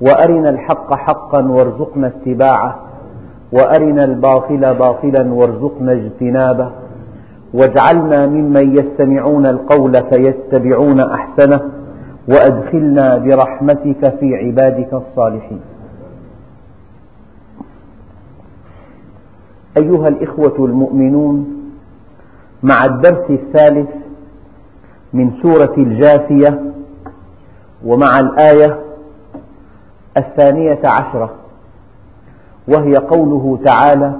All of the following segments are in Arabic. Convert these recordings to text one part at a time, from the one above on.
وأرنا الحق حقا وارزقنا اتباعه وأرنا الباطل باطلا وارزقنا اجتنابه واجعلنا ممن يستمعون القول فيتبعون أحسنه وأدخلنا برحمتك في عبادك الصالحين. أيها الإخوة المؤمنون مع الدرس الثالث من سورة الجاثية ومع الآية الثانية عشرة وهي قوله تعالى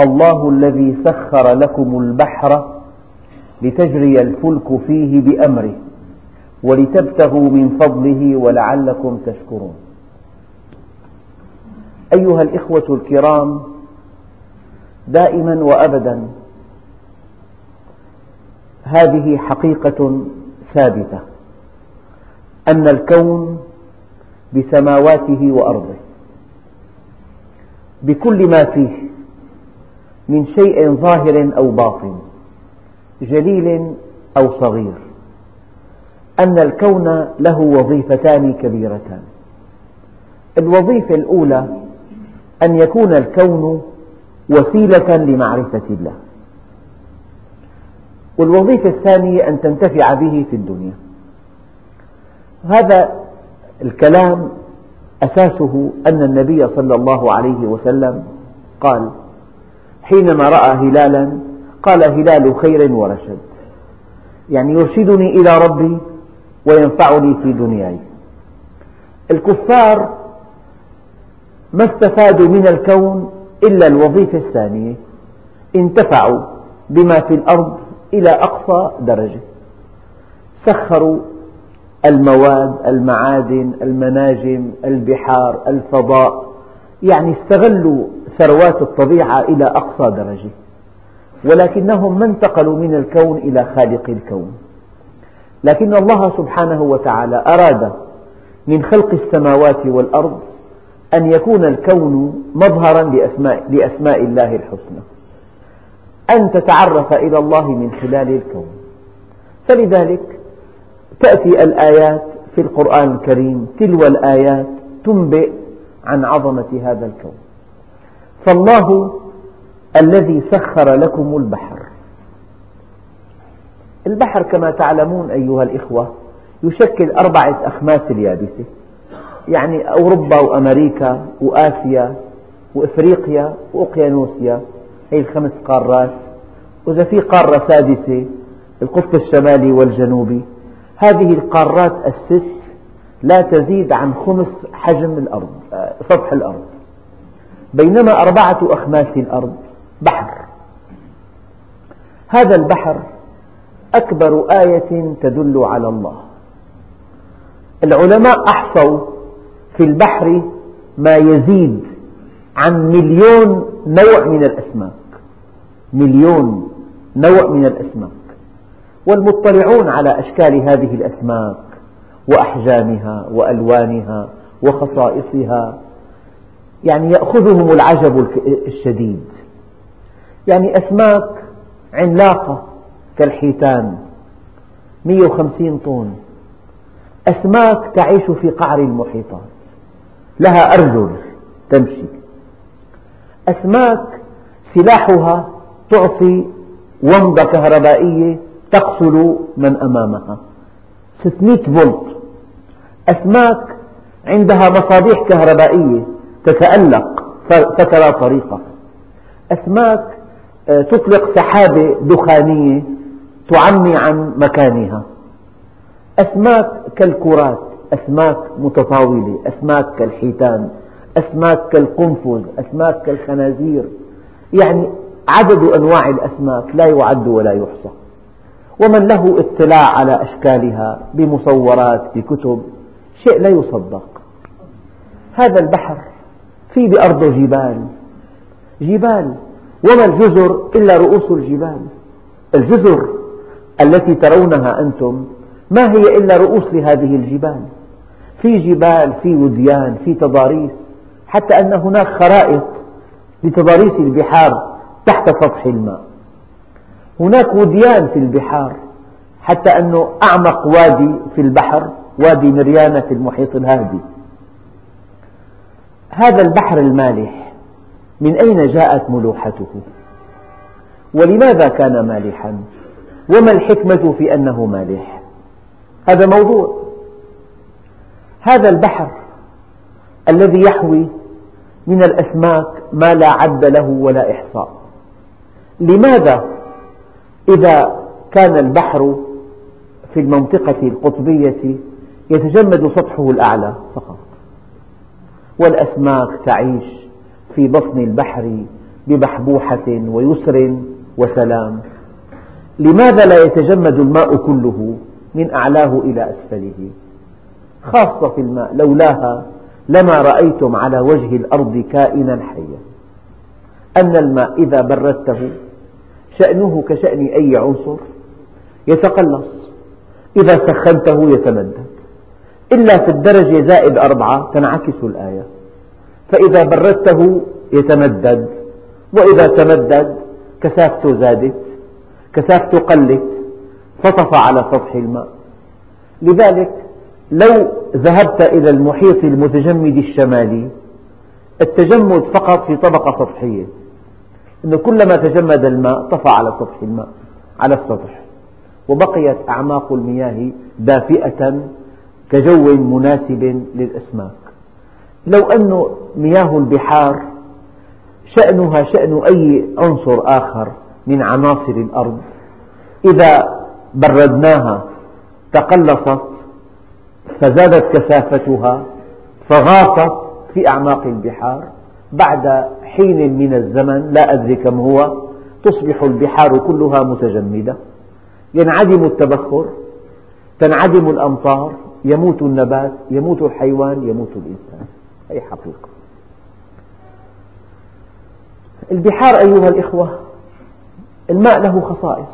الله الذي سخر لكم البحر لتجري الفلك فيه بأمره ولتبتغوا من فضله ولعلكم تشكرون. أيها الإخوة الكرام دائما وأبدا هذه حقيقة ثابتة أن الكون بسماواته وأرضه. بكل ما فيه من شيء ظاهر أو باطن جليل أو صغير أن الكون له وظيفتان كبيرتان. الوظيفة الأولى أن يكون الكون وسيلة لمعرفة الله. والوظيفة الثانية أن تنتفع به في الدنيا. هذا الكلام أساسه أن النبي صلى الله عليه وسلم قال حينما رأى هلالا قال هلال خير ورشد. يعني يرشدني إلى ربي وينفعني في دنياي. الكفار ما استفادوا من الكون إلا الوظيفة الثانية انتفعوا بما في الأرض إلى أقصى درجة. سخروا المواد المعادن المناجم البحار الفضاء. يعني استغلوا ثروات الطبيعة إلى أقصى درجة. ولكنهم ما انتقلوا من الكون إلى خالق الكون. لكن الله سبحانه وتعالى أراد من خلق السماوات والأرض أن يكون الكون مظهرا لأسماء, لأسماء الله الحسنى. أن تتعرف إلى الله من خلال الكون. فلذلك تأتي الآيات في القرآن الكريم تلو الآيات تنبئ عن عظمة هذا الكون. فالله الذي سخر لكم البحر. البحر كما تعلمون أيها الإخوة يشكل أربعة أخماس اليابسة. يعني أوروبا وأمريكا وآسيا وإفريقيا وأوقيانوسيا هي الخمس قارات. وإذا في قارة سادسة القطب الشمالي والجنوبي هذه القارات الست لا تزيد عن خمس حجم الأرض سطح الأرض. بينما أربعة أخماس الأرض بحر. هذا البحر أكبر آية تدل على الله. العلماء أحصوا في البحر ما يزيد عن مليون نوع من الأسماك. مليون نوع من الأسماك. والمطلعون على أشكال هذه الأسماك وأحجامها وألوانها وخصائصها. يعني يأخذهم العجب الشديد. يعني أسماك عملاقة كالحيتان 150 طن. أسماك تعيش في قعر المحيطات لها أرجل تمشي. أسماك سلاحها تعطي ومضة كهربائية تقتل من أمامها. 600 فولت. أسماك عندها مصابيح كهربائية تتألق فترى طريقها. أسماك آه، تطلق سحابة دخانية تعمي عن مكانها. أسماك كالكرات أسماك متطاولة أسماك كالحيتان أسماك كالقنفذ أسماك كالخنازير. يعني عدد أنواع الأسماك لا يعد ولا يحصى. ومن له اطلاع على أشكالها بمصورات بكتب شيء لا يصدق. هذا البحر في بأرضه جبال. جبال وما الجزر إلا رؤوس الجبال. الجزر التي ترونها أنتم ما هي إلا رؤوس لهذه الجبال؟ في جبال في وديان في تضاريس حتى أن هناك خرائط لتضاريس البحار تحت سطح الماء. هناك وديان في البحار حتى أنه أعمق وادي في البحر وادي مريانة في المحيط الهادي. هذا البحر المالح من أين جاءت ملوحته؟ ولماذا كان مالحا؟ وما الحكمة في أنه مالح؟ هذا موضوع. هذا البحر الذي يحوي من الأسماك ما لا عد له ولا إحصاء. لماذا إذا كان البحر في المنطقة القطبية يتجمد سطحه الأعلى فقط. والأسماك تعيش في بطن البحر ببحبوحة ويسر وسلام. لماذا لا يتجمد الماء كله من أعلاه إلى أسفله؟ خاصة الماء لولاها لما رأيتم على وجه الأرض كائنا حيا. أن الماء إذا بردته شأنه كشأن أي عنصر يتقلص. إذا سخنته يتمدد. إلا في الدرجة زائد أربعة تنعكس الآية. فإذا بردته يتمدد. وإذا تمدد كثافته زادت كثافته قلت فطف على سطح الماء. لذلك لو ذهبت إلى المحيط المتجمد الشمالي التجمد فقط في طبقة سطحية. أنه كلما تجمد الماء طفى على سطح الماء على السطح. وبقيت أعماق المياه دافئة كجو مناسب للأسماك. لو أن مياه البحار شأنها شأن أي عنصر آخر من عناصر الأرض إذا بردناها تقلصت فزادت كثافتها فغاصت في أعماق البحار بعد حين من الزمن لا أدري كم هو تصبح البحار كلها متجمدة. ينعدم التبخر تنعدم الأمطار يموت النبات يموت الحيوان يموت الإنسان. هذه حقيقة. البحار أيها الإخوة الماء له خصائص.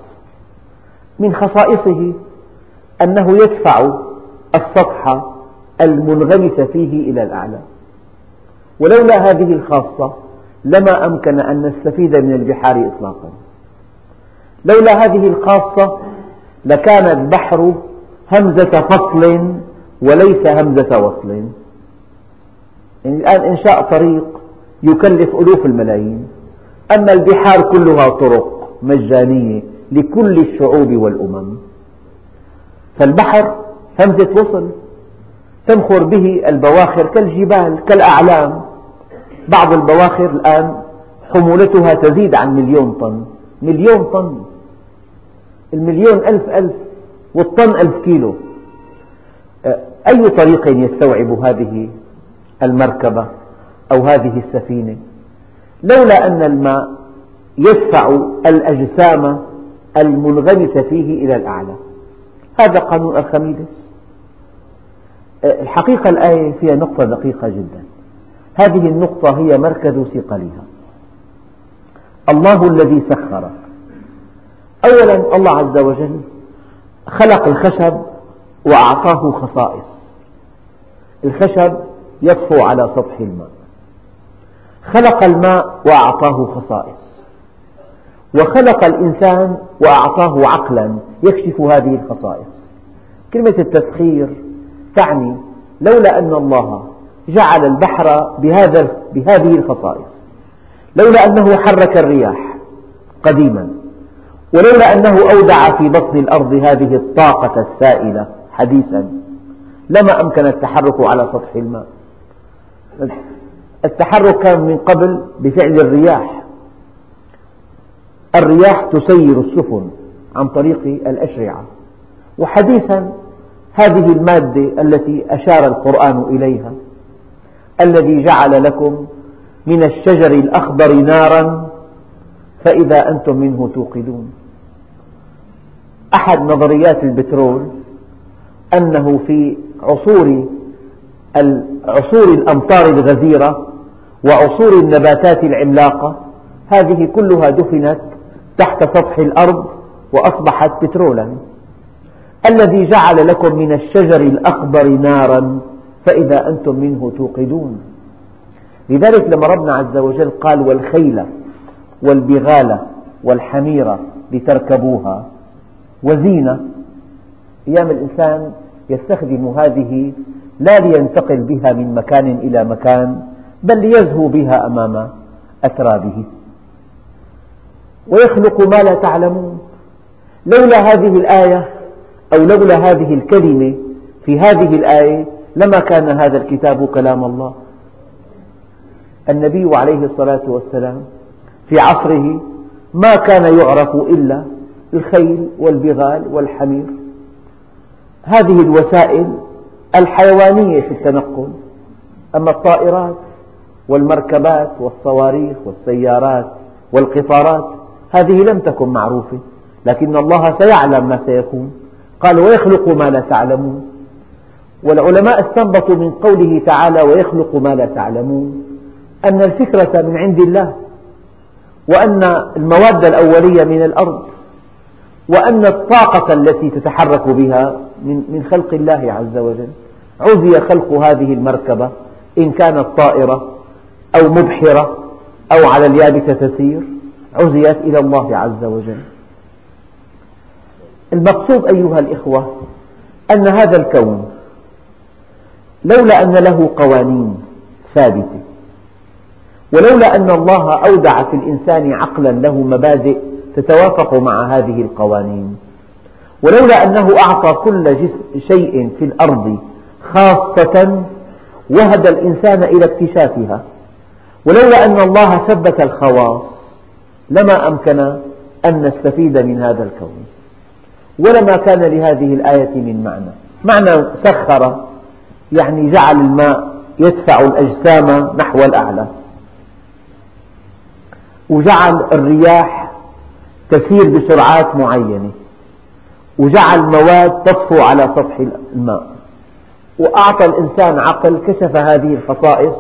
من خصائصه أنه يدفع السطح المنغمس فيه إلى الأعلى. ولولا هذه الخاصة لما أمكن أن نستفيد من البحار إطلاقا. لولا هذه الخاصة لكان البحر همزة فصل وليس همزة وصل. يعني الآن إنشاء طريق يكلف ألوف الملايين. أما البحار كلها طرق مجانية لكل الشعوب والأمم. فالبحر همزة وصل. تنخر به البواخر كالجبال كالأعلام. بعض البواخر الآن حمولتها تزيد عن مليون طن. مليون طن. المليون ألف ألف والطن ألف كيلو. أي طريق يستوعب هذه المركبة أو هذه السفينة؟ لولا أن الماء يدفع الأجسام المنغمسة فيه إلى الأعلى. هذا قانون أرخميدس. الحقيقة الآية فيها نقطة دقيقة جدا. هذه النقطة هي مركز ثقلها. الله الذي سخر أولا الله عز وجل خلق الخشب وأعطاه خصائص. الخشب يطفو على سطح الماء. خلق الماء وأعطاه خصائص. وخلق الإنسان وأعطاه عقلا يكشف هذه الخصائص. كلمة التسخير تعني لولا أن الله جعل البحر بهذا بهذه الخصائص لولا أنه حرك الرياح قديما ولولا أنه أودع في بطن الأرض هذه الطاقة السائلة حديثا لما أمكن التحرك على سطح الماء. التحرك كان من قبل بفعل الرياح. الرياح تسير السفن عن طريق الأشرعة. وحديثا هذه المادة التي أشار القرآن إليها الذي جعل لكم من الشجر الأخضر نارا فإذا أنتم منه توقدون. أحد نظريات البترول أنه في عصور عصور الأمطار الغزيرة وعصور النباتات العملاقة هذه كلها دفنت تحت سطح الأرض وأصبحت بترولا. الذي جعل لكم من الشجر الأخضر نارا فإذا أنتم منه توقدون. لذلك لما ربنا عز وجل قال والخيل والبغال والحمير لتركبوها وزينة أيام الإنسان يستخدم هذه لا لينتقل بها من مكان إلى مكان بل ليزهو بها أمام أترابه. ويخلق ما لا تعلمون. لولا هذه الآية أو لولا هذه الكلمة في هذه الآية لما كان هذا الكتاب كلام الله. النبي عليه الصلاة والسلام في عصره ما كان يعرف إلا الخيل والبغال والحمير. هذه الوسائل الحيوانية في التنقل أما الطائرات والمركبات والصواريخ والسيارات والقطارات هذه لم تكن معروفة لكن الله سيعلم ما سيكون. قال ويخلق ما لا تعلمون. والعلماء استنبطوا من قوله تعالى ويخلق ما لا تعلمون أن الفكرة من عند الله وأن المواد الأولية من الأرض وأن الطاقة التي تتحرك بها من خلق الله عز وجل. عزي خلق هذه المركبة إن كانت طائرة أو مبحرة أو على اليابسة تسير عزيت إلى الله عز وجل. المقصود أيها الإخوة أن هذا الكون لولا أن له قوانين ثابتة. ولولا أن الله أودع في الإنسان عقلا له مبادئ تتوافق مع هذه القوانين. ولولا أنه أعطى كل شيء في الأرض خاصة وهد الإنسان إلى اكتشافها. ولولا أن الله ثبت الخواص لما أمكن أن نستفيد من هذا الكون. ولما كان لهذه الآية من معنى. معنى سخر يعني جعل الماء يدفع الأجسام نحو الأعلى. وجعل الرياح تسير بسرعات معينة. وجعل مواد تطفو على سطح الماء. وأعطى الإنسان عقل كشف هذه الخصائص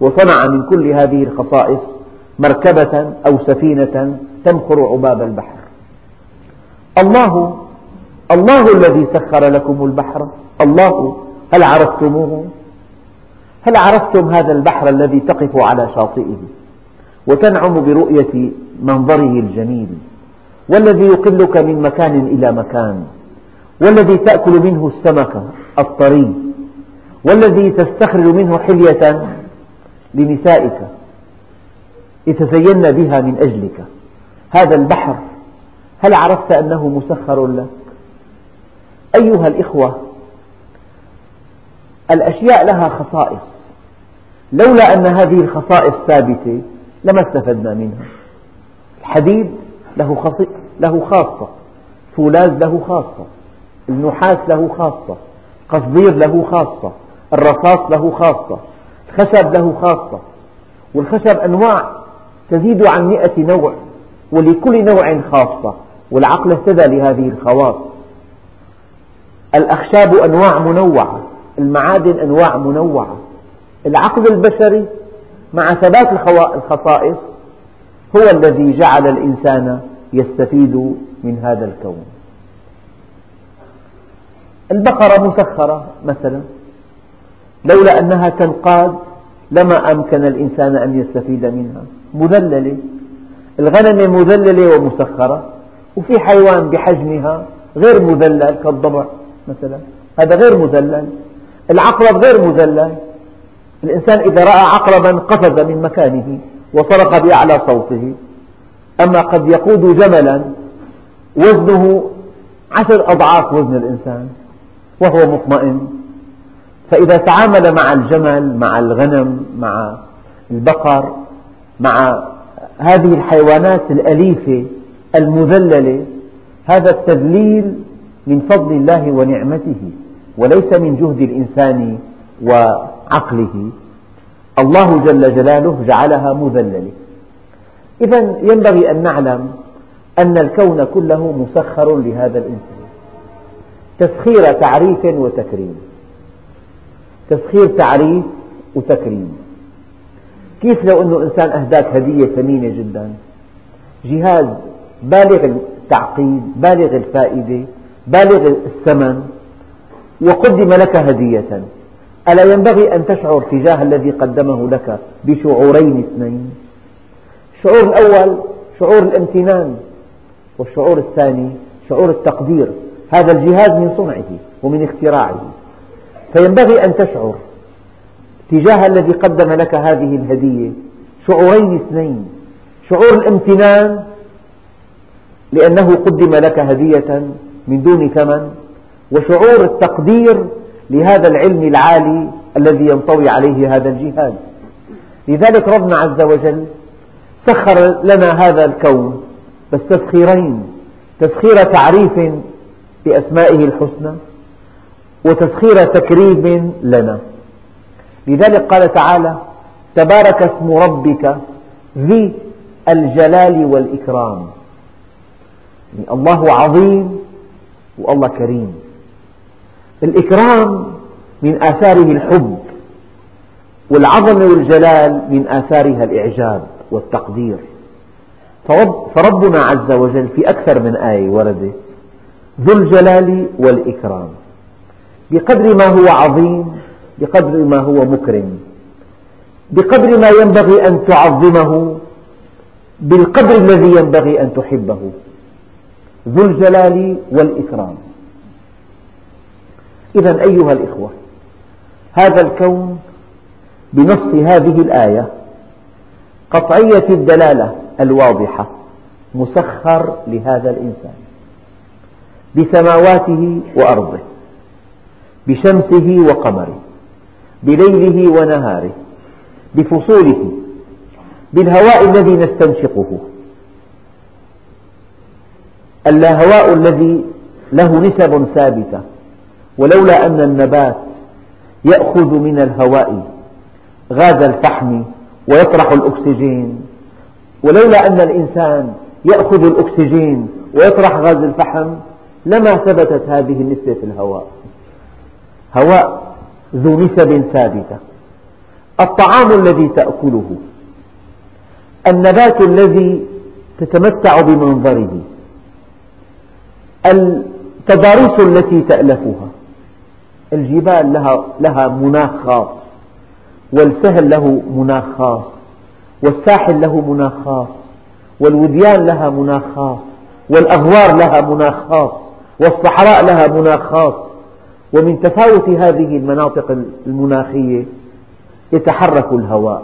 وصنع من كل هذه الخصائص مركبة أو سفينة تمخر عباب البحر. الله الله الذي سخر لكم البحر الله هل عرفتموه؟ هل عرفتم هذا البحر الذي تقف على شاطئه وتنعم برؤية منظره الجميل والذي يقلك من مكان إلى مكان والذي تأكل منه السمك الطري والذي تستخرج منه حلية لنسائك يتزين بها من أجلك. هذا البحر هل عرفت أنه مسخر لك؟ أيها الإخوة الأشياء لها خصائص. لولا أن هذه الخصائص ثابتة لما استفدنا منها. الحديد له, له خاصة. فولاذ له خاصة. النحاس له خاصة. قصدير له خاصة. الرصاص له خاصة. الخشب له خاصة. والخشب أنواع تزيد عن مئة نوع ولكل نوع خاصة. والعقل اهتدى لهذه الخواص. الأخشاب أنواع منوعة. المعادن أنواع منوعة. العقل البشري مع ثبات الخصائص هو الذي جعل الإنسان يستفيد من هذا الكون. البقرة مسخرة مثلا. لولا أنها تنقاد لما أمكن الإنسان أن يستفيد منها. مذللة. الغنم مذللة ومسخرة. وفي حيوان بحجمها غير مذلل كالضبع مثلا. هذا غير مذلل. العقرب غير مذلل. الإنسان إذا رأى عقربا قفز من مكانه وصرخ بأعلى صوته. أما قد يقود جملا وزنه عشر أضعاف وزن الإنسان وهو مطمئن. فإذا تعامل مع الجمل مع الغنم مع البقر مع هذه الحيوانات الأليفة المذللة هذا التذليل من فضل الله ونعمته. وليس من جهد الإنسان وعقله. الله جل جلاله جعلها مذللة. إذا ينبغي أن نعلم أن الكون كله مسخر لهذا الإنسان. تسخير تعريف وتكريم. تسخير تعريف وتكريم. كيف لو أنه إنسان أهداك هدية ثمينة جدا؟ جهاز بالغ التعقيد بالغ الفائدة بالغ الثمن. وقدم لك هدية. ألا ينبغي أن تشعر تجاه الذي قدمه لك بشعورين اثنين؟ الشعور الأول شعور الامتنان والشعور الثاني شعور التقدير هذا الجهاز من صنعه ومن اختراعه. فينبغي أن تشعر تجاه الذي قدم لك هذه الهدية شعورين اثنين شعور الامتنان لأنه قدم لك هدية من دون ثمن وشعور التقدير لهذا العلم العالي الذي ينطوي عليه هذا الجهاز لذلك ربنا عز وجل سخر لنا هذا الكون بس تسخيرين. تسخير تعريف بأسمائه الحسنى وتسخير تكريم لنا. لذلك قال تعالى تبارك اسم ربك ذي الجلال والإكرام. يعني الله عظيم والله كريم. الإكرام من آثاره الحب والعظمة والجلال من آثارها الإعجاب والتقدير. فربنا عز وجل في أكثر من آية وردت ذو الجلال والإكرام. بقدر ما هو عظيم بقدر ما هو مكرم. بقدر ما ينبغي أن تعظمه بالقدر الذي ينبغي أن تحبه. ذو الجلال والإكرام. إذا أيها الإخوة هذا الكون بنص هذه الآية قطعية الدلالة الواضحة مسخر لهذا الإنسان بسماواته وأرضه بشمسه وقمره بليله ونهاره بفصوله بالهواء الذي نستنشقه. اللاهواء الذي له نسب ثابتة. ولولا أن النبات يأخذ من الهواء غاز الفحم ويطرح الأكسجين ولولا أن الإنسان يأخذ الأكسجين ويطرح غاز الفحم لما ثبتت هذه النسبة في الهواء. هواء ذو نسب ثابتة. الطعام الذي تأكله النبات الذي تتمتع بمنظره التضاريس التي تألفها الجبال لها, لها مناخ خاص والسهل له مناخ خاص والساحل له مناخ خاص والوديان لها مناخ خاص والأغوار لها مناخ خاص والصحراء لها مناخ خاص ومن تفاوت هذه المناطق المناخية يتحرك الهواء.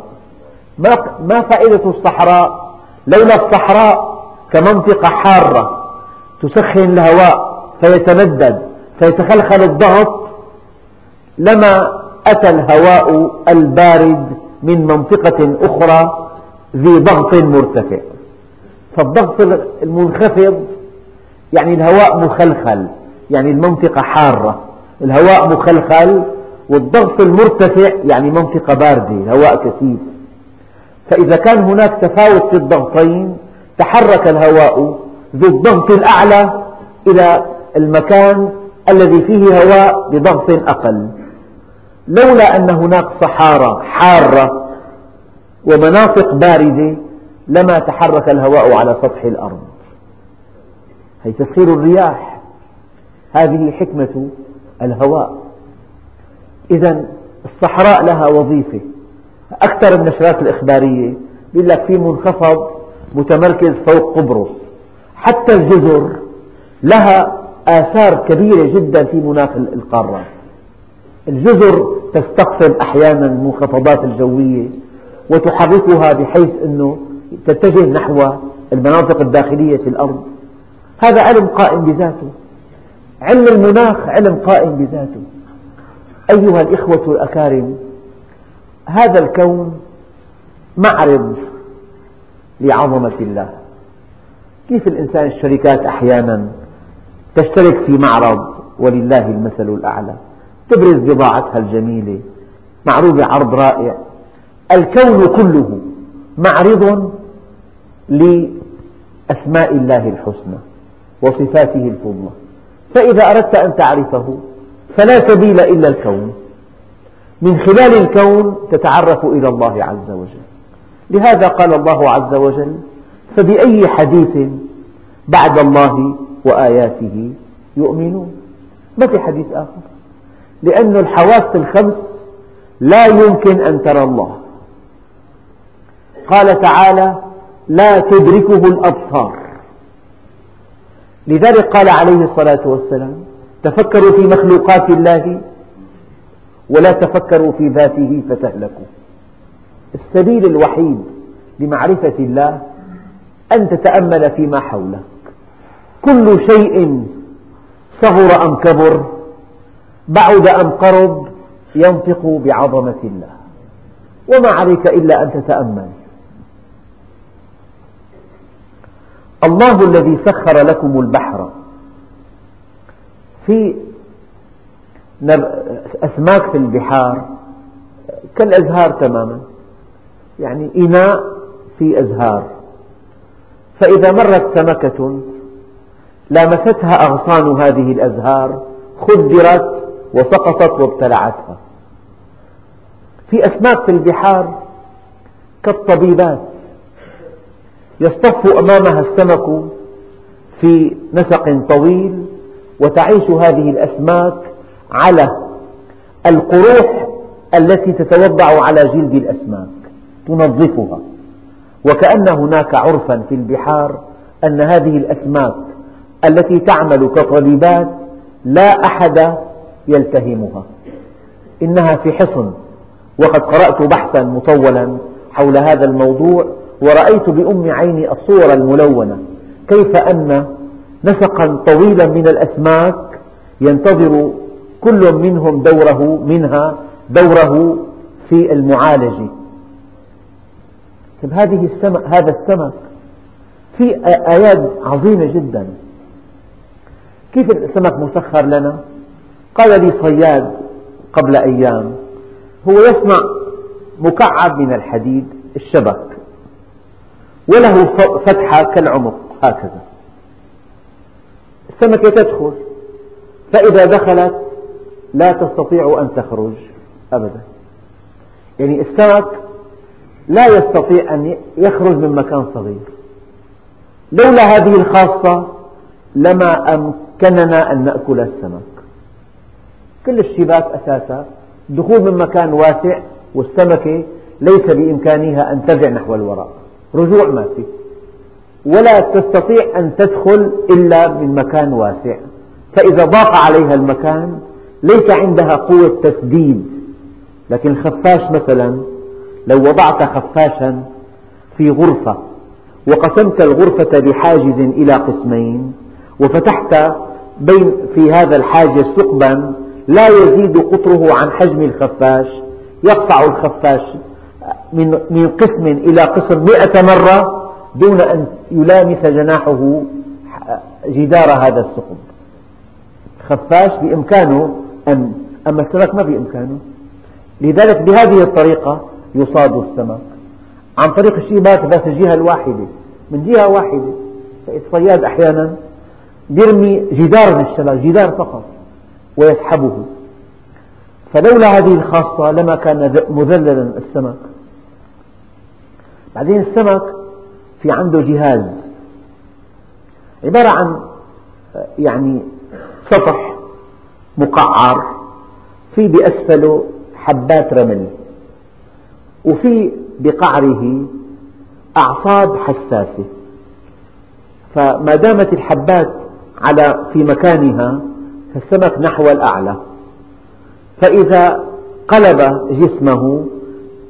ما فائدة الصحراء؟ لولا الصحراء كمنطقة حارة تسخن الهواء فيتمدد فيتخلخل الضغط لما أتى الهواء البارد من منطقة أخرى ذي ضغط مرتفع. فالضغط المنخفض يعني الهواء مخلخل يعني المنطقة حارة. الهواء مخلخل والضغط المرتفع يعني منطقة باردة الهواء كثيف. فإذا كان هناك تفاوت في الضغطين تحرك الهواء ذو الضغط الأعلى إلى المكان الذي فيه هواء بضغط أقل. لولا أن هناك صحارى حارة ومناطق باردة لما تحرك الهواء على سطح الأرض. هي تسخير الرياح. هذه حكمة الهواء. إذا الصحراء لها وظيفة. أكثر النشرات الإخبارية يقول لك في منخفض متمركز فوق قبرص حتى الجزر لها آثار كبيرة جدا في مناخ القارات. الجزر تستقطب أحيانا المنخفضات الجوية وتحركها بحيث أنه تتجه نحو المناطق الداخلية في الأرض. هذا علم قائم بذاته. علم المناخ علم قائم بذاته. أيها الإخوة الأكارم هذا الكون معرض لعظمة الله. كيف الإنسان الشركات أحيانا تشترك في معرض ولله المثل الأعلى؟ تبرز بضاعتها الجميلة. معروضة عرض رائع. الكون كله معرض لأسماء الله الحسنى وصفاته الفضلى. فإذا أردت أن تعرفه فلا سبيل إلا الكون. من خلال الكون تتعرف إلى الله عز وجل. لهذا قال الله عز وجل فبأي حديث بعد الله وآياته يؤمنون؟ ما في حديث آخر؟ لأن الحواس الخمس لا يمكن أن ترى الله. قال تعالى لا تدركه الأبصار. لذلك قال عليه الصلاة والسلام تفكروا في مخلوقات الله ولا تفكروا في ذاته فتهلكوا. السبيل الوحيد لمعرفة الله أن تتأمل فيما حولك. كل شيء صغر أم كبر بعد أم قرب ينطق بعظمة الله. وما عليك إلا أن تتأمل. الله الذي سخر لكم البحر. في أسماك في البحار. كالأزهار تماما. يعني إناء في أزهار. فإذا مرت سمكة لامستها أغصان هذه الأزهار خدرت وسقطت وابتلعتها. في أسماك في البحار كالطبيبات يصطف أمامها السمك في نسق طويل وتعيش هذه الأسماك على القروح التي تتوضع على جلد الأسماك تنظفها. وكأن هناك عرفا في البحار أن هذه الأسماك التي تعمل كطبيبات لا أحد يلتهمها. إنها في حصن. وقد قرأت بحثا مطولا حول هذا الموضوع ورأيت بأم عيني الصور الملونة. كيف أن نسقا طويلا من الأسماك ينتظر كل منهم دوره منها دوره في المعالجة طيب هذه السمك هذا السمك في آيات عظيمة جدا. كيف السمك مسخر لنا؟ قال لي صياد قبل أيام هو يصنع مكعب من الحديد الشبك وله فتحة كالعمق هكذا. السمكة تدخل فإذا دخلت لا تستطيع أن تخرج أبدا. يعني السمك لا يستطيع أن يخرج من مكان صغير. لولا هذه الخاصة لما أمكننا أن نأكل السمك. كل الشباك أساسا. الدخول من مكان واسع والسمكة ليس بإمكانها أن ترجع نحو الوراء. رجوع ما في. ولا تستطيع أن تدخل إلا من مكان واسع. فإذا ضاق عليها المكان ليس عندها قوة تسديد. لكن الخفاش مثلا لو وضعت خفاشا في غرفة وقسمت الغرفة بحاجز إلى قسمين وفتحت بين في هذا الحاجز ثقبا لا يزيد قطره عن حجم الخفاش. يقطع الخفاش من قسم إلى قسم مئة مرة دون أن يلامس جناحه جدار هذا الثقب خفاش بإمكانه أن أما السمك ما بإمكانه. لذلك بهذه الطريقة يصاد السمك. عن طريق الشباك بس الجهة الواحدة من جهة واحدة الصياد أحيانا يرمي جدار من الشبك جدار فقط. ويسحبه. فلولا هذه الخاصة لما كان مذللا السمك بعدين السمك في عنده جهاز. عبارة عن يعني سطح مقعر في بأسفله حبات رمل. وفي بقعره أعصاب حساسة. فما دامت الحبات على في مكانها فالسمك نحو الأعلى. فإذا قلب جسمه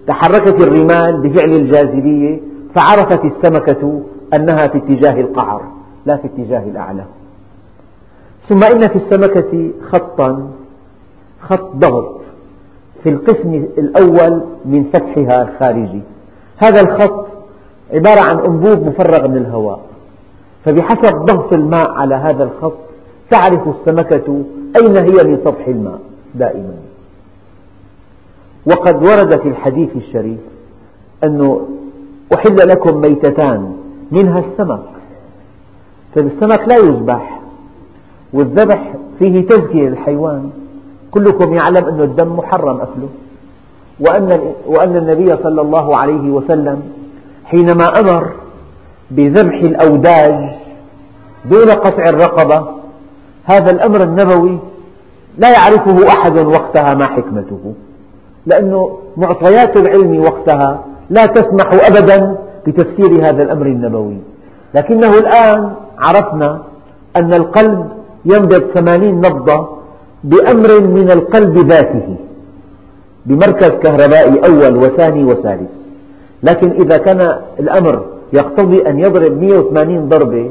تحركت الرمال بفعل الجاذبية فعرفت السمكة أنها في اتجاه القعر لا في اتجاه الأعلى. ثم إن في السمكة خطا خط ضغط في القسم الأول من سطحها الخارجي. هذا الخط عبارة عن أنبوب مفرغ من الهواء. فبحسب ضغط الماء على هذا الخط تعرف السمكة أين هي من سطح الماء دائما. وقد ورد في الحديث الشريف أنه أحل لكم ميتتان منها السمك. فالسمك لا يذبح والذبح فيه تزكية للحيوان. كلكم يعلم أن الدم محرم أكله. وأن, وأن النبي صلى الله عليه وسلم حينما أمر بذبح الأوداج دون قطع الرقبة هذا الأمر النبوي لا يعرفه أحد وقتها ما حكمته. لأن معطيات العلم وقتها لا تسمح أبدا بتفسير هذا الأمر النبوي. لكنه الآن عرفنا أن القلب ينبض ثمانين نبضة بأمر من القلب ذاته بمركز كهربائي أول وثاني وثالث. لكن إذا كان الأمر يقتضي أن يضرب 180 ضربة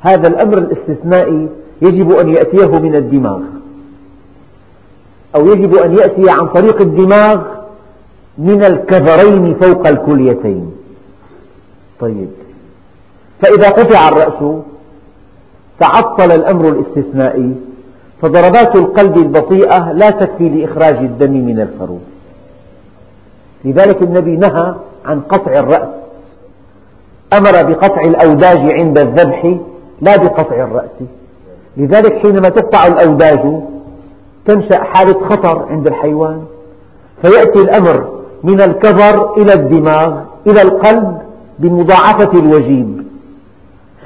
هذا الأمر الاستثنائي يجب أن يأتيه من الدماغ. أو يجب أن يأتي عن طريق الدماغ من الكظرين فوق الكليتين. طيب. فإذا قطع الرأس تعطل الأمر الاستثنائي فضربات القلب البطيئة لا تكفي لإخراج الدم من الخروج لذلك النبي نهى عن قطع الرأس. أمر بقطع الأوداج عند الذبح لا بقطع الرأس. لذلك حينما تقطع الأوداج تنشأ حالة خطر عند الحيوان فيأتي الأمر من الكظر إلى الدماغ إلى القلب بمضاعفة الوجيب.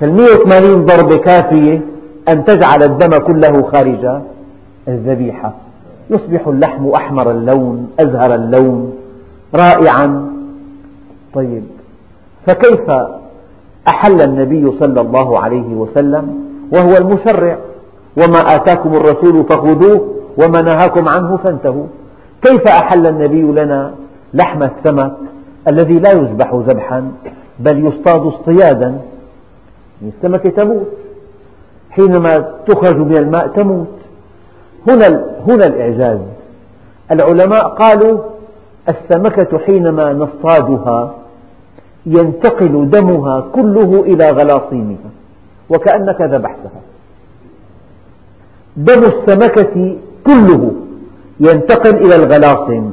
فالمئة وثمانين ضربة كافية أن تجعل الدم كله خارج الذبيحة. يصبح اللحم أحمر اللون أزهر اللون رائعا. طيب فكيف أحل النبي صلى الله عليه وسلم؟ وهو المشرع. وما آتاكم الرسول فخذوه وما نهاكم عنه فانتهوا. كيف أحل النبي لنا لحم السمك الذي لا يذبح ذبحا بل يصطاد اصطيادا؟ السمكة تموت. حينما تخرج من الماء تموت. هنا, هنا الإعجاز. العلماء قالوا السمكة حينما نصطادها ينتقل دمها كله إلى غلاصيمها وكأنك ذبحتها. دم السمكة كله ينتقل إلى الغلاصم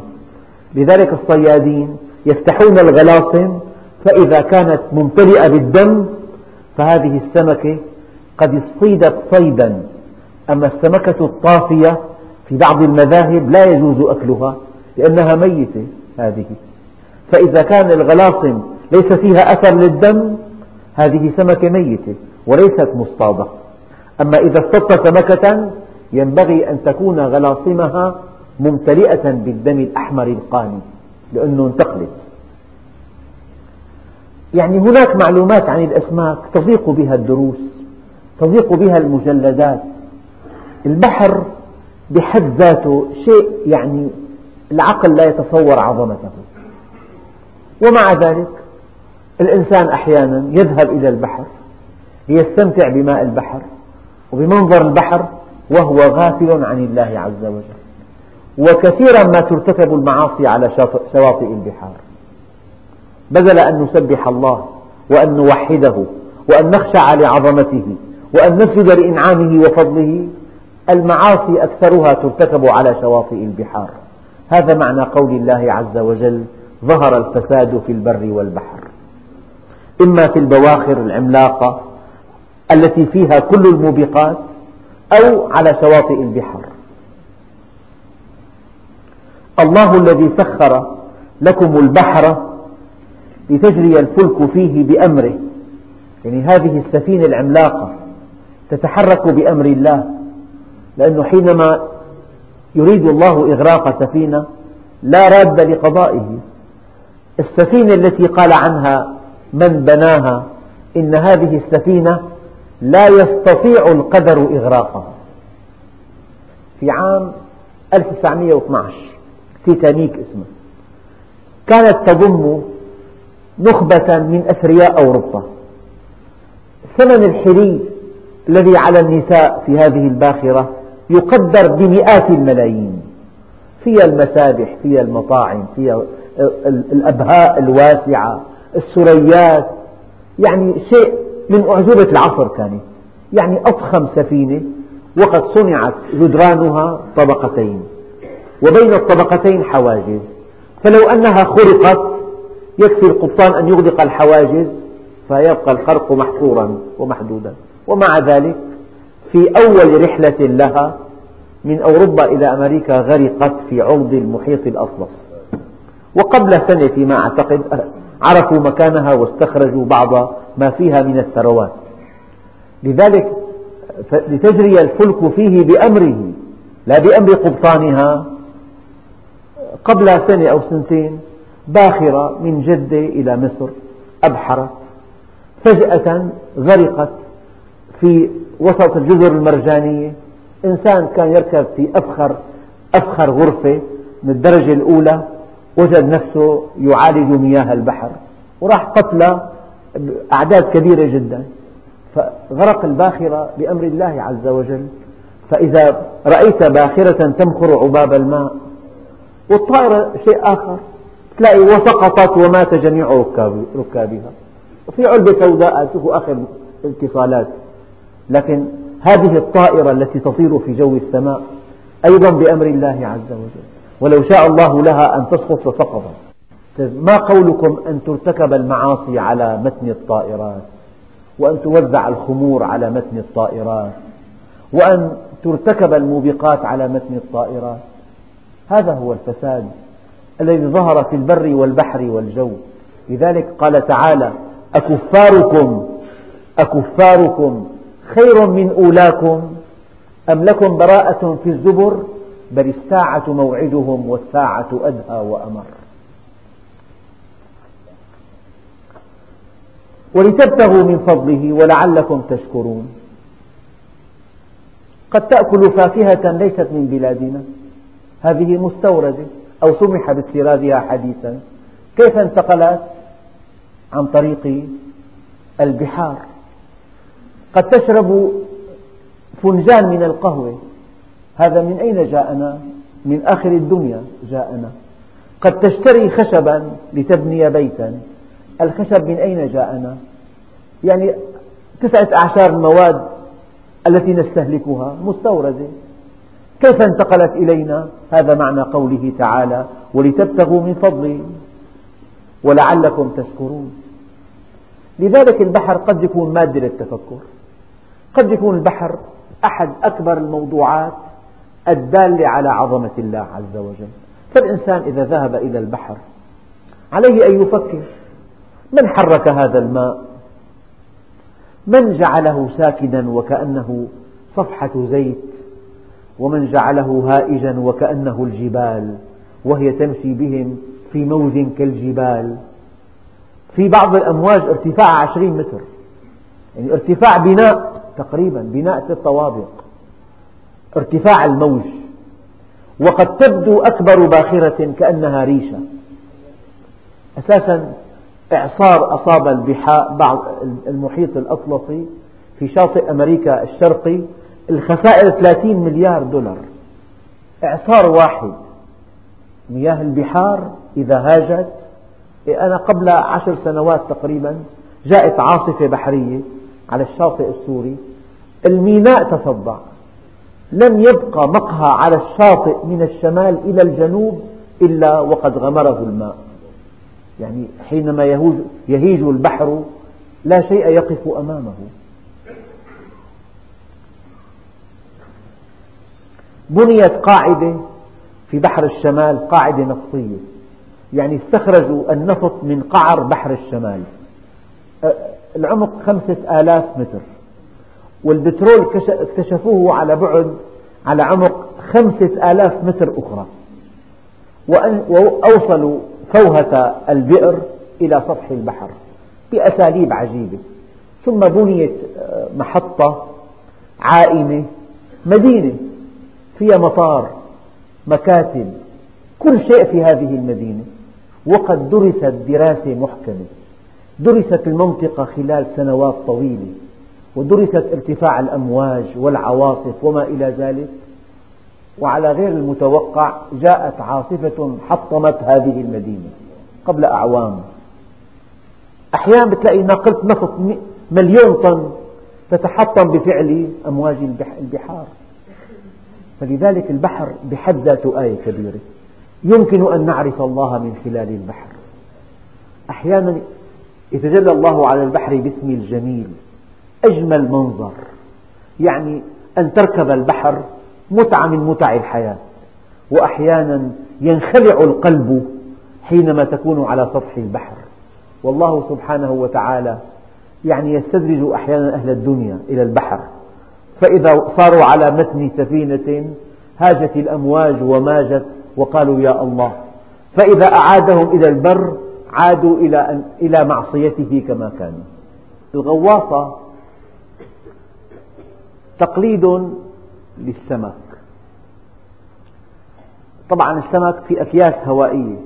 لذلك الصيادين يفتحون الغلاصم فإذا كانت ممتلئة بالدم فهذه السمكة قد اصطيدت صيدا. أما السمكة الطافية في بعض المذاهب لا يجوز أكلها لأنها ميتة هذه. فإذا كان الغلاصم ليس فيها أثر للدم هذه سمكة ميتة. وليست مصطادة. أما إذا اصطدت سمكة ينبغي أن تكون غلاصمها ممتلئة بالدم الأحمر القاني لأنه انتقلت. يعني هناك معلومات عن الأسماك تضيق بها الدروس تضيق بها المجلدات. البحر بحد ذاته شيء يعني العقل لا يتصور عظمته. ومع ذلك الإنسان أحيانا يذهب إلى البحر ليستمتع بماء البحر وبمنظر البحر وهو غافل عن الله عز وجل. وكثيرا ما ترتكب المعاصي على شواطئ البحار. بدل أن نسبح الله وأن نوحده وأن نخشع لعظمته وأن نسجد لإنعامه وفضله. المعاصي أكثرها ترتكب على شواطئ البحار. هذا معنى قول الله عز وجل ظهر الفساد في البر والبحر. إما في البواخر العملاقة التي فيها كل الموبقات أو على شواطئ البحر الله الذي سخر لكم البحر لتجري الفلك فيه بأمره. يعني هذه السفينة العملاقة تتحرك بأمر الله لأنه حينما يريد الله إغراق سفينة لا راد لقضائه. السفينة التي قال عنها من بناها إن هذه السفينة لا يستطيع القدر إغراقها في عام 1912 تيتانيك اسمه كانت تضم نخبة من أثرياء أوروبا. ثمن الحلي الذي على النساء في هذه الباخرة يقدر بمئات الملايين. فيها المسابح فيها المطاعم فيها الأبهاء الواسعة السريات يعني شيء من أعجوبة العصر كانت. يعني أضخم سفينة وقد صنعت جدرانها طبقتين وبين الطبقتين حواجز. فلو أنها خرقت يكفي القبطان أن يغلق الحواجز فيبقى الخرق محصورا ومحدودا. ومع ذلك في أول رحلة لها من أوروبا إلى أمريكا غرقت في عرض المحيط الأطلس. وقبل سنة فيما أعتقد عرفوا مكانها واستخرجوا بعض ما فيها من الثروات. لذلك لتجري الفلك فيه بأمره لا بأمر قبطانها. قبل سنة أو سنتين باخرة من جدة إلى مصر أبحرت. فجأة غرقت في وسط الجزر المرجانية. إنسان كان يركب في أفخر أفخر غرفة من الدرجة الأولى. وجد نفسه يعالج مياه البحر وراح قتل أعداد كبيرة جدا. فغرق الباخرة بأمر الله عز وجل. فإذا رأيت باخرة تمخر عباب الماء والطائرة شيء آخر تلاقي وسقطت ومات جميع ركابها وفي علبة سوداء شوفوا آخر الاتصالات لكن هذه الطائرة التي تطير في جو السماء أيضا بأمر الله عز وجل. ولو شاء الله لها أن تسقط لسقطت. ما قولكم أن ترتكب المعاصي على متن الطائرات؟ وأن توزع الخمور على متن الطائرات؟ وأن ترتكب الموبقات على متن الطائرات؟ هذا هو الفساد الذي ظهر في البر والبحر والجو. لذلك قال تعالى أكفاركم أكفاركم خير من أولاكم أم لكم براءة في الزبر؟ بل الساعة موعدهم والساعة أدهى وأمر. ولتبتغوا من فضله ولعلكم تشكرون. قد تأكل فاكهة ليست من بلادنا. هذه مستوردة أو سمح باستيرادها حديثا. كيف انتقلت؟ عن طريق البحار. قد تشرب فنجان من القهوة. هذا من أين جاءنا؟ من آخر الدنيا جاءنا قد تشتري خشبا لتبني بيتا الخشب من أين جاءنا؟ يعني تسعة أعشار المواد التي نستهلكها مستوردة كيف انتقلت إلينا؟ هذا معنى قوله تعالى ولتبتغوا من فضله ولعلكم تشكرون لذلك البحر قد يكون مادة للتفكر قد يكون البحر أحد أكبر الموضوعات الدالة على عظمة الله عز وجل. فالإنسان إذا ذهب إلى البحر عليه أن يفكر من حرك هذا الماء؟ من جعله ساكنا وكأنه صفحة زيت؟ ومن جعله هائجا وكأنه الجبال وهي تمشي بهم في موج كالجبال. في بعض الأمواج ارتفاع عشرين متر. يعني ارتفاع بناء تقريبا بناء ثلاث طوابق ارتفاع الموج. وقد تبدو أكبر باخرة كأنها ريشة. أساسا إعصار أصاب بعض المحيط الأطلسي في شاطئ أمريكا الشرقي الخسائر 30 مليار دولار. إعصار واحد. مياه البحار إذا هاجت. أنا قبل عشر سنوات تقريبا جاءت عاصفة بحرية على الشاطئ السوري. الميناء تصدع لم يبقى مقهى على الشاطئ من الشمال إلى الجنوب إلا وقد غمره الماء. يعني حينما يهيج البحر لا شيء يقف أمامه. بنيت قاعدة في بحر الشمال قاعدة نفطية. يعني استخرجوا النفط من قعر بحر الشمال. العمق خمسة آلاف متر. والبترول اكتشفوه على بعد على عمق خمسة آلاف متر أخرى. وأوصلوا فوهة البئر إلى سطح البحر بأساليب عجيبة. ثم بنيت آه، محطة عائمة مدينة فيها مطار مكاتب كل شيء في هذه المدينة. وقد درست دراسة محكمة درست المنطقة خلال سنوات طويلة. ودرست ارتفاع الأمواج والعواصف وما إلى ذلك. وعلى غير المتوقع جاءت عاصفة حطمت هذه المدينة قبل أعوام. أحيانا بتلاقي ناقلة نفط مليون طن تتحطم بفعل أمواج البحار. فلذلك البحر بحد ذاته آية كبيرة. يمكن أن نعرف الله من خلال البحر. أحيانا يتجلى الله على البحر باسم الجميل. أجمل منظر يعني أن تركب البحر متعة من متع الحياة وأحيانا ينخلع القلب حينما تكون على سطح البحر. والله سبحانه وتعالى يعني يستدرج أحيانا أهل الدنيا إلى البحر. فإذا صاروا على متن سفينة هاجت الأمواج وماجت وقالوا يا الله. فإذا أعادهم إلى البر عادوا إلى, معصيته كما كانوا. الغواصة تقليد للسمك. طبعا السمك في أكياس هوائية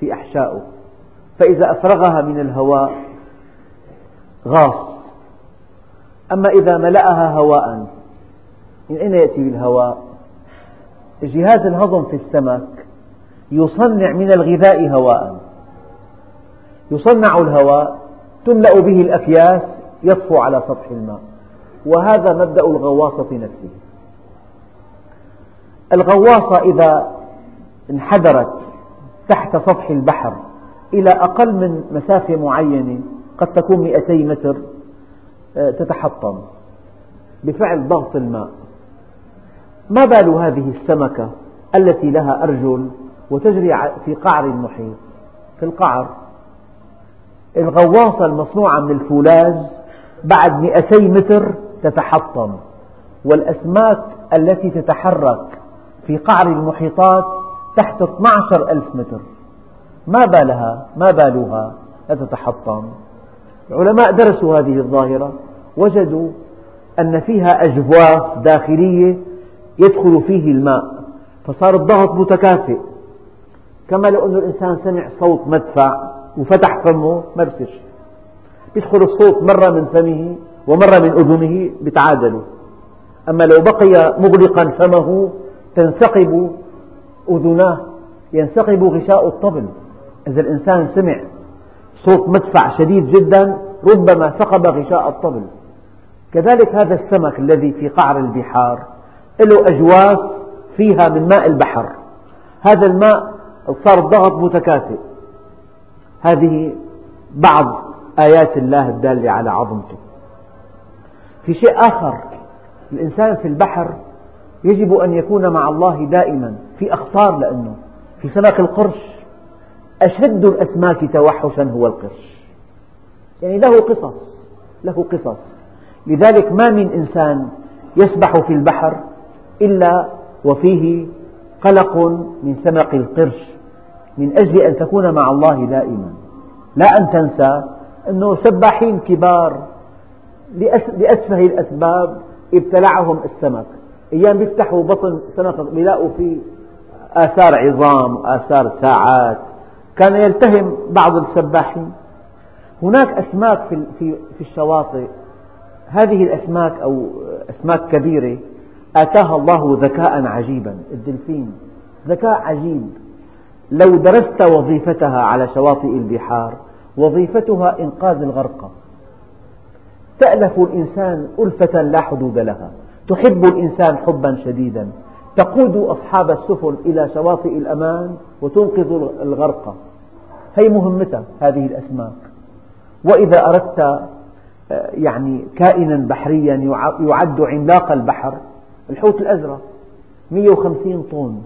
في أحشائه. فإذا أفرغها من الهواء غاص. أما إذا ملأها هواء من أين يأتي الهواء؟ جهاز الهضم في السمك يصنع من الغذاء هواء يصنع الهواء تملأ به الأكياس يطفو على سطح الماء. وهذا مبدأ الغواصة نفسه. الغواصة إذا انحدرت تحت سطح البحر إلى أقل من مسافة معينة قد تكون 200 متر آه، تتحطم بفعل ضغط الماء. ما بال هذه السمكة التي لها أرجل وتجري في قعر المحيط؟ في القعر. الغواصة المصنوعة من الفولاذ بعد 200 متر تتحطم. والأسماك التي تتحرك في قعر المحيطات تحت 12 ألف متر. ما بالها؟ ما بالها لا تتحطم. العلماء درسوا هذه الظاهرة وجدوا أن فيها أجواف داخلية يدخل فيه الماء فصار الضغط متكافئ. كما لو أن الإنسان سمع صوت مدفع وفتح فمه ما بصير شيء يدخل الصوت مرة من فمه ومرة من أذنه بتعادلوا أما لو بقي مغلقا فمه تنسقب أذناه ينسقب غشاء الطبل. إذا الإنسان سمع صوت مدفع شديد جدا ربما ثقب غشاء الطبل. كذلك هذا السمك الذي في قعر البحار له أجواف فيها من ماء البحر. هذا الماء صار الضغط متكافئ هذه بعض آيات الله الدالة على عظمته. في شيء آخر. الإنسان في البحر يجب أن يكون مع الله دائما في أخطار لأنه في سمك القرش أشد الأسماك توحشا هو القرش. يعني له قصص له قصص. لذلك ما من إنسان يسبح في البحر إلا وفيه قلق من سمك القرش من أجل أن تكون مع الله دائما. لا أن تنسى أنه سباحين كبار لأسفه الأسباب ابتلعهم السمك. أيام يفتحوا بطن سمك بيلاقوا فيه آثار عظام آثار ساعات. كان يلتهم بعض السباحين. هناك أسماك في الشواطئ. هذه الأسماك أو أسماك كبيرة آتاها الله ذكاء عجيبا. الدلفين. ذكاء عجيب. لو درست وظيفتها على شواطئ البحار وظيفتها إنقاذ الغرقى تألف الإنسان ألفة لا حدود لها. تحب الإنسان حبا شديدا. تقود أصحاب السفن إلى شواطئ الأمان وتنقذ الغرقى هي مهمتها هذه الأسماك. وإذا أردت آه، يعني كائنا بحريا يعد عملاق البحر الحوت الأزرق 150 طن.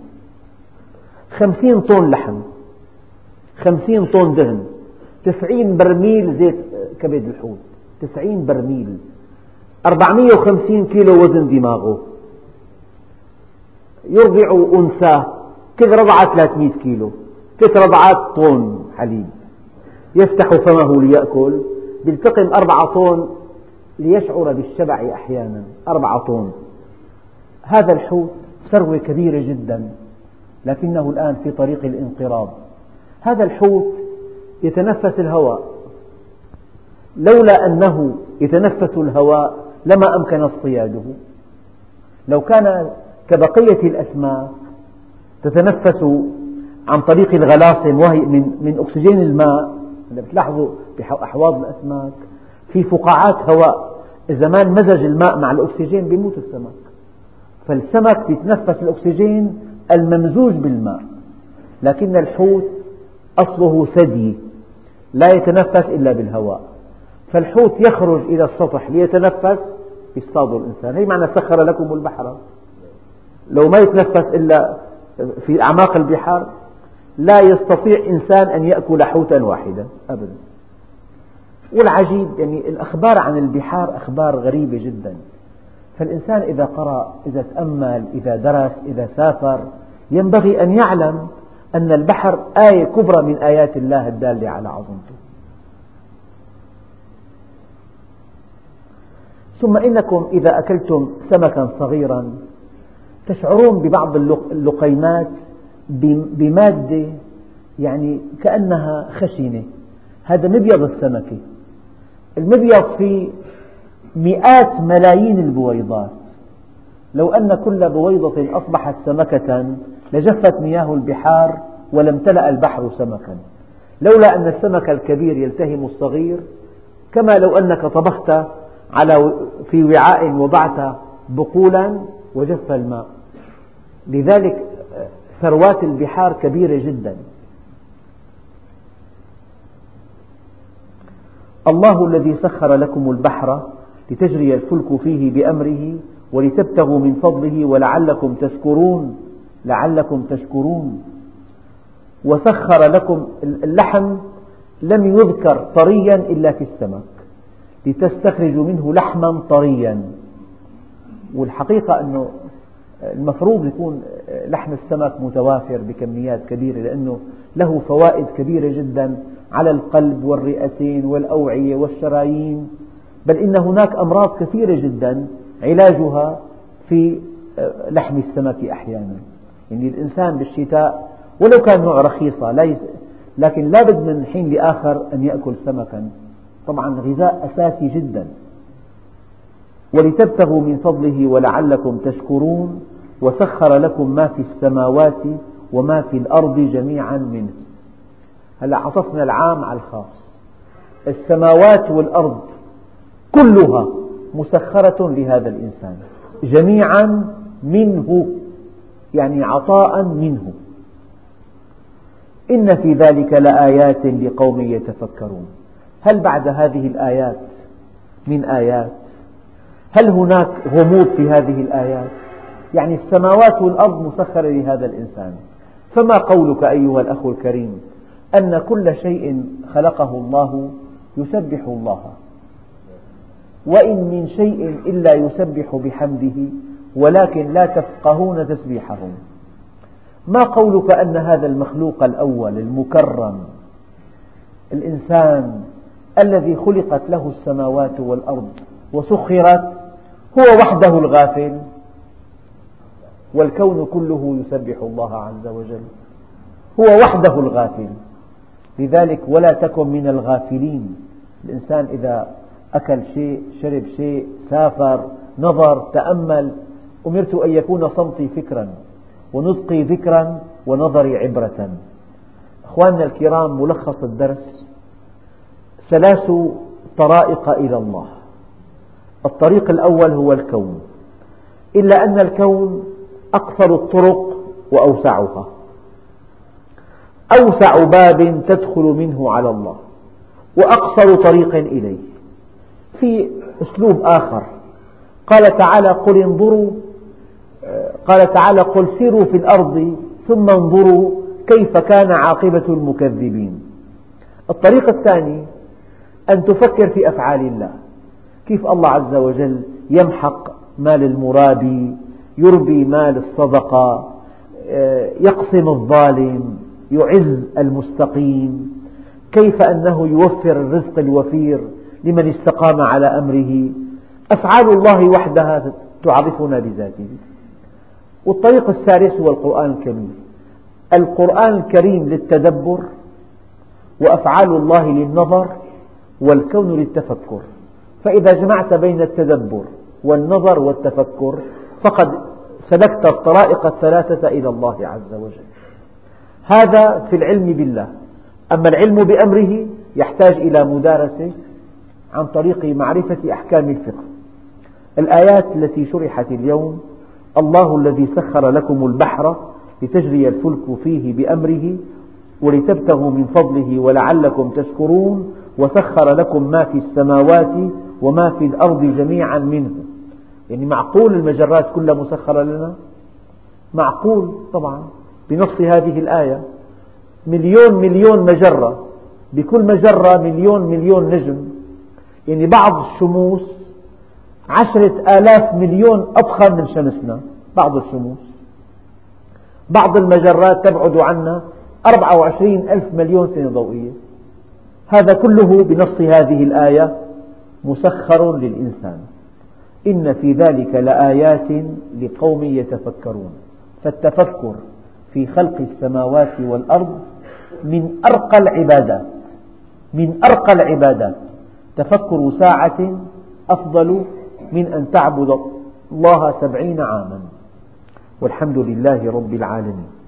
50 طن لحم. 50 طن دهن. 90 برميل زيت كبد الحوت. 90 برميل. 450 كيلو وزن دماغه. يرضع أنثى. كل رضعة 300 كيلو. ست رضعات طن حليب. يفتح فمه ليأكل. يلتقم أربعة طن ليشعر بالشبع أحيانا. أربعة طن. هذا الحوت ثروة كبيرة جدا لكنه الآن في طريق الانقراض. هذا الحوت يتنفس الهواء. لولا أنه يتنفس الهواء لما أمكن اصطياده. لو كان كبقية الأسماك تتنفس عن طريق الغلاصم وهي من, من أكسجين الماء بتلاحظوا بأحواض الأسماك في فقاعات هواء. إذا ما مزج الماء مع الأكسجين بيموت السمك. فالسمك يتنفس الأكسجين الممزوج بالماء. لكن الحوت أصله ثدي لا يتنفس إلا بالهواء. فالحوت يخرج إلى السطح ليتنفس يصطاد الإنسان. هي معنى سخر لكم البحر؟ لو ما يتنفس إلا في أعماق البحار لا يستطيع إنسان أن يأكل حوتا واحدا أبدا. والعجيب يعني الأخبار عن البحار أخبار غريبة جدا. فالإنسان إذا قرأ إذا تأمل إذا درس إذا سافر ينبغي أن يعلم أن البحر آية كبرى من آيات الله الدالة على عظمته. ثم إنكم إذا أكلتم سمكا صغيرا تشعرون ببعض اللقيمات بمادة يعني كأنها خشنة. هذا مبيض السمكة المبيض فيه مئات ملايين البويضات. لو أن كل بويضة أصبحت سمكة لجفت مياه البحار ولم تلأ البحر سمكا. لولا أن السمك الكبير يلتهم الصغير كما لو أنك طبخت على في وعاء وضعت بقولا وجف الماء. لذلك ثروات البحار كبيرة جدا. الله الذي سخر لكم البحر لتجري الفلك فيه بأمره ولتبتغوا من فضله ولعلكم تشكرون لعلكم تشكرون. وسخر لكم اللحم لم يذكر طريا إلا في السمك لتستخرجوا منه لحما طريا. والحقيقة أنه المفروض يكون لحم السمك متوافر بكميات كبيرة لأنه له فوائد كبيرة جدا على القلب والرئتين والأوعية والشرايين. بل إن هناك أمراض كثيرة جدا علاجها في لحم السمك أحيانا. يعني الإنسان بالشتاء ولو كان نوع رخيصة لكن لا بد من حين لآخر أن يأكل سمكا. طبعا غذاء أساسي جدا. ولتبتغوا من فضله ولعلكم تشكرون وسخر لكم ما في السماوات وما في الأرض جميعا منه. هلأ عطفنا العام على الخاص. السماوات والأرض كلها مسخرة لهذا الإنسان. جميعا منه يعني عطاء منه. إن في ذلك لآيات لقوم يتفكرون. هل بعد هذه الآيات من آيات؟ هل هناك غموض في هذه الآيات؟ يعني السماوات والأرض مسخرة لهذا الإنسان. فما قولك أيها الأخ الكريم؟ أن كل شيء خلقه الله يسبح الله. وإن من شيء إلا يسبح بحمده ولكن لا تفقهون تسبيحهم. ما قولك أن هذا المخلوق الأول المكرم؟ الإنسان الذي خلقت له السماوات والأرض وسخرت هو وحده الغافل. والكون كله يسبح الله عز وجل هو وحده الغافل. لذلك ولا تكن من الغافلين. الإنسان إذا أكل شيء شرب شيء سافر نظر تأمل أمرت أن يكون صمتي فكرا ونطقي ذكرا ونظري عبرة. أخواننا الكرام ملخص الدرس ثلاث طرائق إلى الله. الطريق الأول هو الكون. إلا أن الكون أقصر الطرق وأوسعها. أوسع باب تدخل منه على الله. وأقصر طريق إليه. في أسلوب آخر. قال تعالى قل انظروا قال تعالى قل سيروا في الأرض ثم انظروا كيف كان عاقبة المكذبين. الطريق الثاني أن تفكر في أفعال الله. كيف الله عز وجل يمحق مال المرابي يربي مال الصدقة يقسم الظالم يعز المستقيم كيف أنه يوفر الرزق الوفير لمن استقام على أمره. أفعال الله وحدها تعرفنا بذاته. والطريق الثالث هو القرآن الكريم. القرآن الكريم للتدبر وأفعال الله للنظر والكون للتفكر. فإذا جمعت بين التدبر والنظر والتفكر فقد سلكت الطرائق الثلاثة إلى الله عز وجل. هذا في العلم بالله. أما العلم بأمره يحتاج إلى مدارسة عن طريق معرفة أحكام الفقه. الآيات التي شرحت اليوم الله الذي سخر لكم البحر لتجري الفلك فيه بأمره ولتبتغوا من فضله ولعلكم تشكرون وسخر لكم ما في السماوات وما في الأرض جميعا منه. يعني معقول المجرات كلها مسخرة لنا؟ معقول طبعا. بنص هذه الآية. مليون مليون مجرة. بكل مجرة مليون مليون نجم. يعني بعض الشموس عشرة آلاف مليون أضخم من شمسنا. بعض الشموس. بعض المجرات تبعد عنا 24 ألف مليون سنة ضوئية. هذا كله بنص هذه الآية مسخر للإنسان. إن في ذلك لآيات لقوم يتفكرون. فالتفكر في خلق السماوات والأرض من أرقى العبادات. من أرقى العبادات. تفكر ساعة أفضل من أن تعبد الله سبعين عاما. والحمد لله رب العالمين.